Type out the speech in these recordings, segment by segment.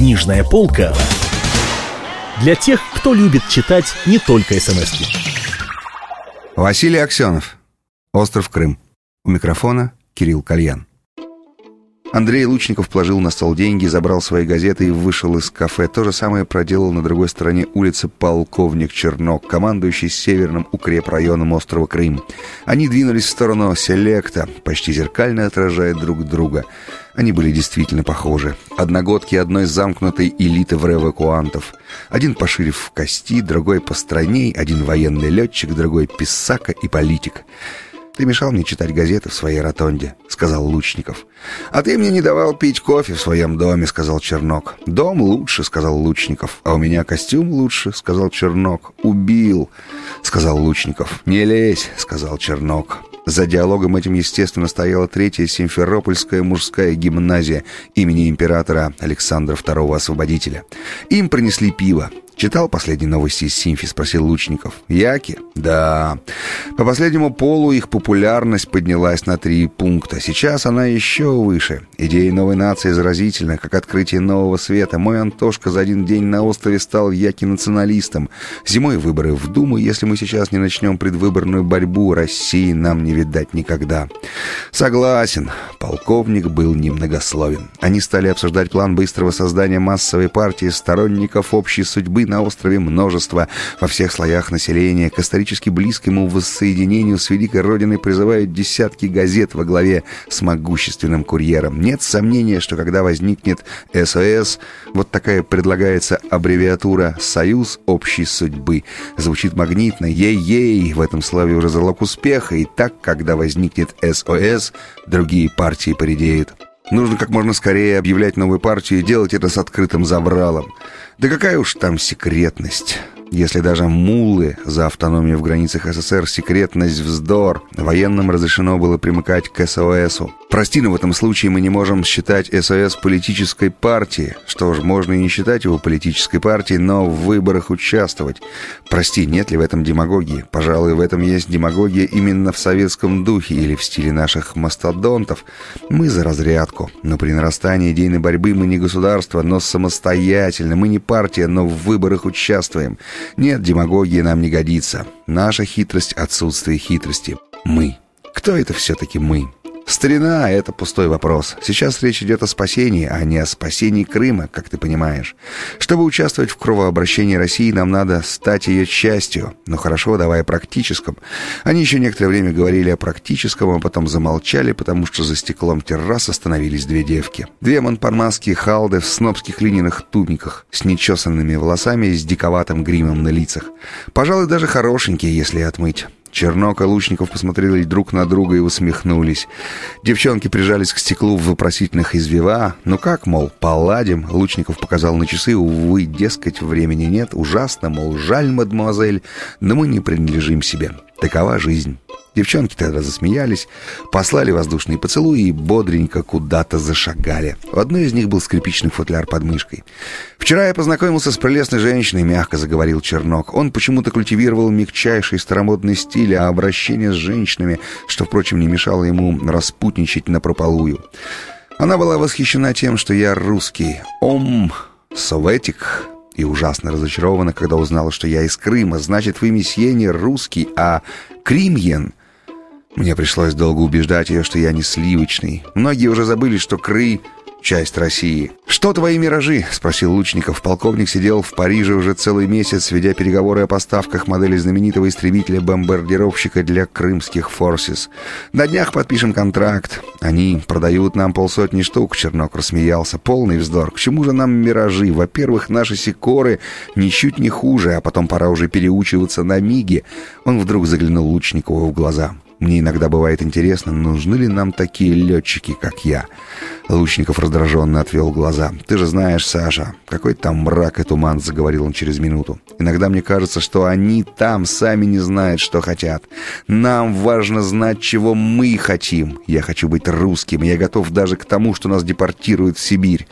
Книжная полка для тех, кто любит читать не только смс -ки. Василий Аксенов. Остров Крым. У микрофона Кирилл Кальян. Андрей Лучников положил на стол деньги, забрал свои газеты и вышел из кафе. То же самое проделал на другой стороне улицы полковник Чернок, командующий северным укрепрайоном острова Крым. Они двинулись в сторону Селекта, почти зеркально отражая друг друга. Они были действительно похожи. Одногодки одной замкнутой элиты в эвакуантов. Один пошире в кости, другой постройней, один военный летчик, другой писака и политик. «Ты мешал мне читать газеты в своей ротонде», — сказал Лучников. «А ты мне не давал пить кофе в своем доме», — сказал Чернок. «Дом лучше», — сказал Лучников. «А у меня костюм лучше», — сказал Чернок. «Убил», — сказал Лучников. «Не лезь», — сказал Чернок. За диалогом этим, естественно, стояла третья Симферопольская мужская гимназия имени императора Александра II Освободителя. Им принесли пиво. «Читал последние новости из Симфи?» — спросил Лучников. «Яки?» «Да. По последнему полу их популярность поднялась на три пункта. Сейчас она еще выше. Идея новой нации заразительна, как открытие нового света. Мой Антошка за один день на острове стал яки-националистом. Зимой выборы в Думу. Если мы сейчас не начнем предвыборную борьбу, России нам не видать никогда». «Согласен». Полковник был немногословен. Они стали обсуждать план быстрого создания массовой партии сторонников общей судьбы на острове множество. Во всех слоях населения к исторически близкому воссоединению с великой родиной призывают десятки газет во главе с могущественным курьером. Нет сомнения, что когда возникнет СОС, вот такая предлагается аббревиатура «Союз общей судьбы». Звучит магнитно, ей-ей, в этом слове уже залог успеха, и так, когда возникнет СОС, другие партии поредеют. Нужно как можно скорее объявлять новую партию и делать это с открытым забралом. Да какая уж там секретность. Если даже мулы за автономию в границах СССР секретность вздор, военным разрешено было примыкать к СОСу. Прости, но в этом случае мы не можем считать СОС политической партией. Что ж, можно и не считать его политической партией, но в выборах участвовать. Прости, нет ли в этом демагогии? Пожалуй, в этом есть демагогия именно в советском духе или в стиле наших мастодонтов. Мы за разрядку, но при нарастании идейной борьбы мы не государство, но самостоятельно. Мы не партия, но в выборах участвуем. Нет, демагогия нам не годится. Наша хитрость — отсутствие хитрости. Мы. Кто это все-таки мы? Старина — это пустой вопрос. Сейчас речь идет о спасении, а не о спасении Крыма, как ты понимаешь. Чтобы участвовать в кровообращении России, нам надо стать ее частью. Ну хорошо, давай о практическом. Они еще некоторое время говорили о практическом, а потом замолчали, потому что за стеклом террас остановились две девки. Две монпармасские халды в снобских линяных туниках, с нечесанными волосами и с диковатым гримом на лицах. Пожалуй, даже хорошенькие, если отмыть. Чернок и Лучников посмотрели друг на друга и усмехнулись. Девчонки прижались к стеклу в вопросительных извива. «Ну как, мол, поладим?» Лучников показал на часы. «Увы, дескать, времени нет. Ужасно, мол, жаль, мадемуазель, но мы не принадлежим себе. Такова жизнь». Девчонки тогда засмеялись, послали воздушные поцелуи и бодренько куда-то зашагали. В одной из них был скрипичный футляр под мышкой. «Вчера я познакомился с прелестной женщиной», — мягко заговорил Чернок. Он почему-то культивировал мягчайший старомодный стиль, а обращение с женщинами, что, впрочем, не мешало ему распутничать напропалую. Она была восхищена тем, что я русский. «Ом, советик», и ужасно разочарована, когда узнала, что я из Крыма. Значит, вы, месье, не русский, а кримьен. Мне пришлось долго убеждать ее, что я не сливочный. Многие уже забыли, что Кры — часть России. «Что твои миражи?» — спросил Лучников. Полковник сидел в Париже уже целый месяц, ведя переговоры о поставках модели знаменитого истребителя-бомбардировщика для крымских форсис. «На днях подпишем контракт. Они продают нам полсотни штук», — Чернок рассмеялся. «Полный вздор. К чему же нам миражи? Во-первых, наши сикоры ничуть не хуже, а потом пора уже переучиваться на миги». Он вдруг заглянул Лучникову в глаза. Мне иногда бывает интересно, нужны ли нам такие летчики, как я. Лучников раздраженно отвел глаза. «Ты же знаешь, Саша, какой там мрак и туман», — заговорил он через минуту. «Иногда мне кажется, что они там сами не знают, что хотят. Нам важно знать, чего мы хотим. Я хочу быть русским, я готов даже к тому, что нас депортируют в Сибирь».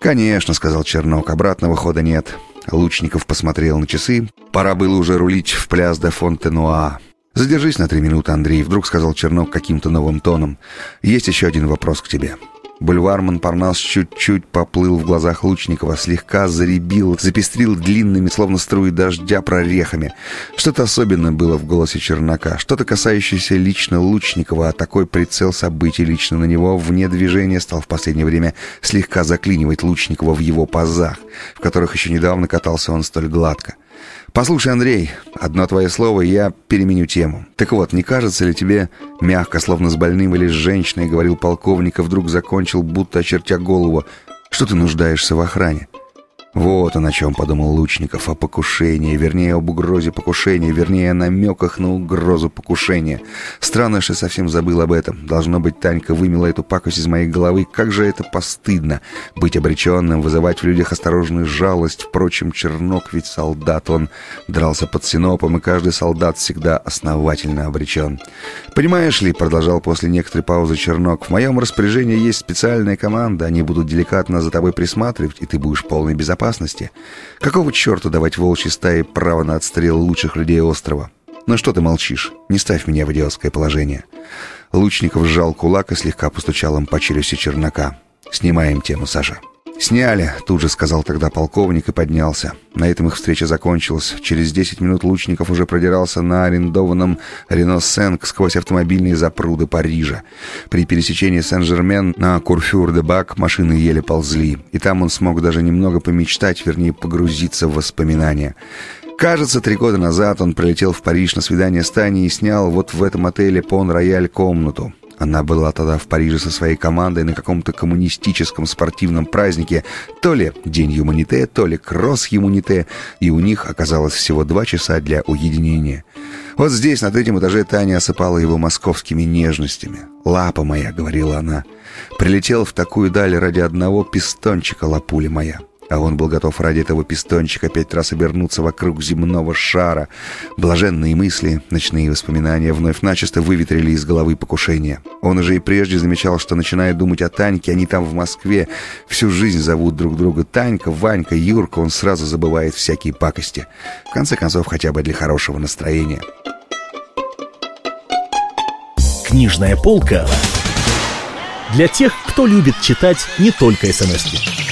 «Конечно», — сказал Чернок, — «обратного хода нет». Лучников посмотрел на часы. Пора было уже рулить в пляс де Фонтенуа. «Задержись на три минуты, Андрей», — вдруг сказал Чернок каким-то новым тоном. «Есть еще один вопрос к тебе». Бульвар Монпарнас чуть-чуть поплыл в глазах Лучникова, слегка заребил, запестрил длинными, словно струи дождя, прорехами. Что-то особенное было в голосе Чернака, что-то касающееся лично Лучникова, а такой прицел событий лично на него вне движения стал в последнее время слегка заклинивать Лучникова в его пазах, в которых еще недавно катался он столь гладко. «Послушай, Андрей, одно твое слово, и я переменю тему. Так вот, не кажется ли тебе, мягко, словно с больным или с женщиной, говорил полковник, а вдруг закончил, будто очертя голову, что ты нуждаешься в охране? Вот о чем подумал Лучников, о покушении, вернее, об угрозе покушения, вернее, о намеках на угрозу покушения. Странно, что совсем забыл об этом. Должно быть, Танька вымела эту пакость из моей головы. Как же это постыдно, быть обреченным, вызывать в людях осторожную жалость. Впрочем, Чернок ведь солдат, он дрался под Синопом, и каждый солдат всегда основательно обречен. «Понимаешь ли», — продолжал после некоторой паузы Чернок, «в моем распоряжении есть специальная команда, они будут деликатно за тобой присматривать, и ты будешь в полной безопасности безопасности. Какого черта давать волчьей стае право на отстрел лучших людей острова? Ну что ты молчишь? Не ставь меня в идиотское положение. Лучников сжал кулак и слегка постучал им по челюсти чернака. Снимаем тему, Саша. «Сняли», — тут же сказал тогда полковник и поднялся. На этом их встреча закончилась. Через 10 минут Лучников уже продирался на арендованном Рено Сенк сквозь автомобильные запруды Парижа. При пересечении Сен-Жермен на Курфюр-де-Бак машины еле ползли, и там он смог даже немного помечтать, вернее, погрузиться в воспоминания. Кажется, три года назад он прилетел в Париж на свидание с Таней и снял вот в этом отеле Пон-Рояль комнату. Она была тогда в Париже со своей командой на каком-то коммунистическом спортивном празднике, то ли День Юманите, то ли Кросс Юманите, и у них оказалось всего два часа для уединения. Вот здесь, на третьем этаже, Таня осыпала его московскими нежностями. «Лапа моя», — говорила она, — «прилетел в такую даль ради одного пистончика, лапуля моя». А он был готов ради этого пистончика пять раз обернуться вокруг земного шара. Блаженные мысли, ночные воспоминания вновь начисто выветрили из головы покушения. Он уже и прежде замечал, что начиная думать о Таньке, они там в Москве всю жизнь зовут друг друга Танька, Ванька, Юрка, он сразу забывает всякие пакости. В конце концов, хотя бы для хорошего настроения. Книжная полка для тех, кто любит читать не только смс -ки.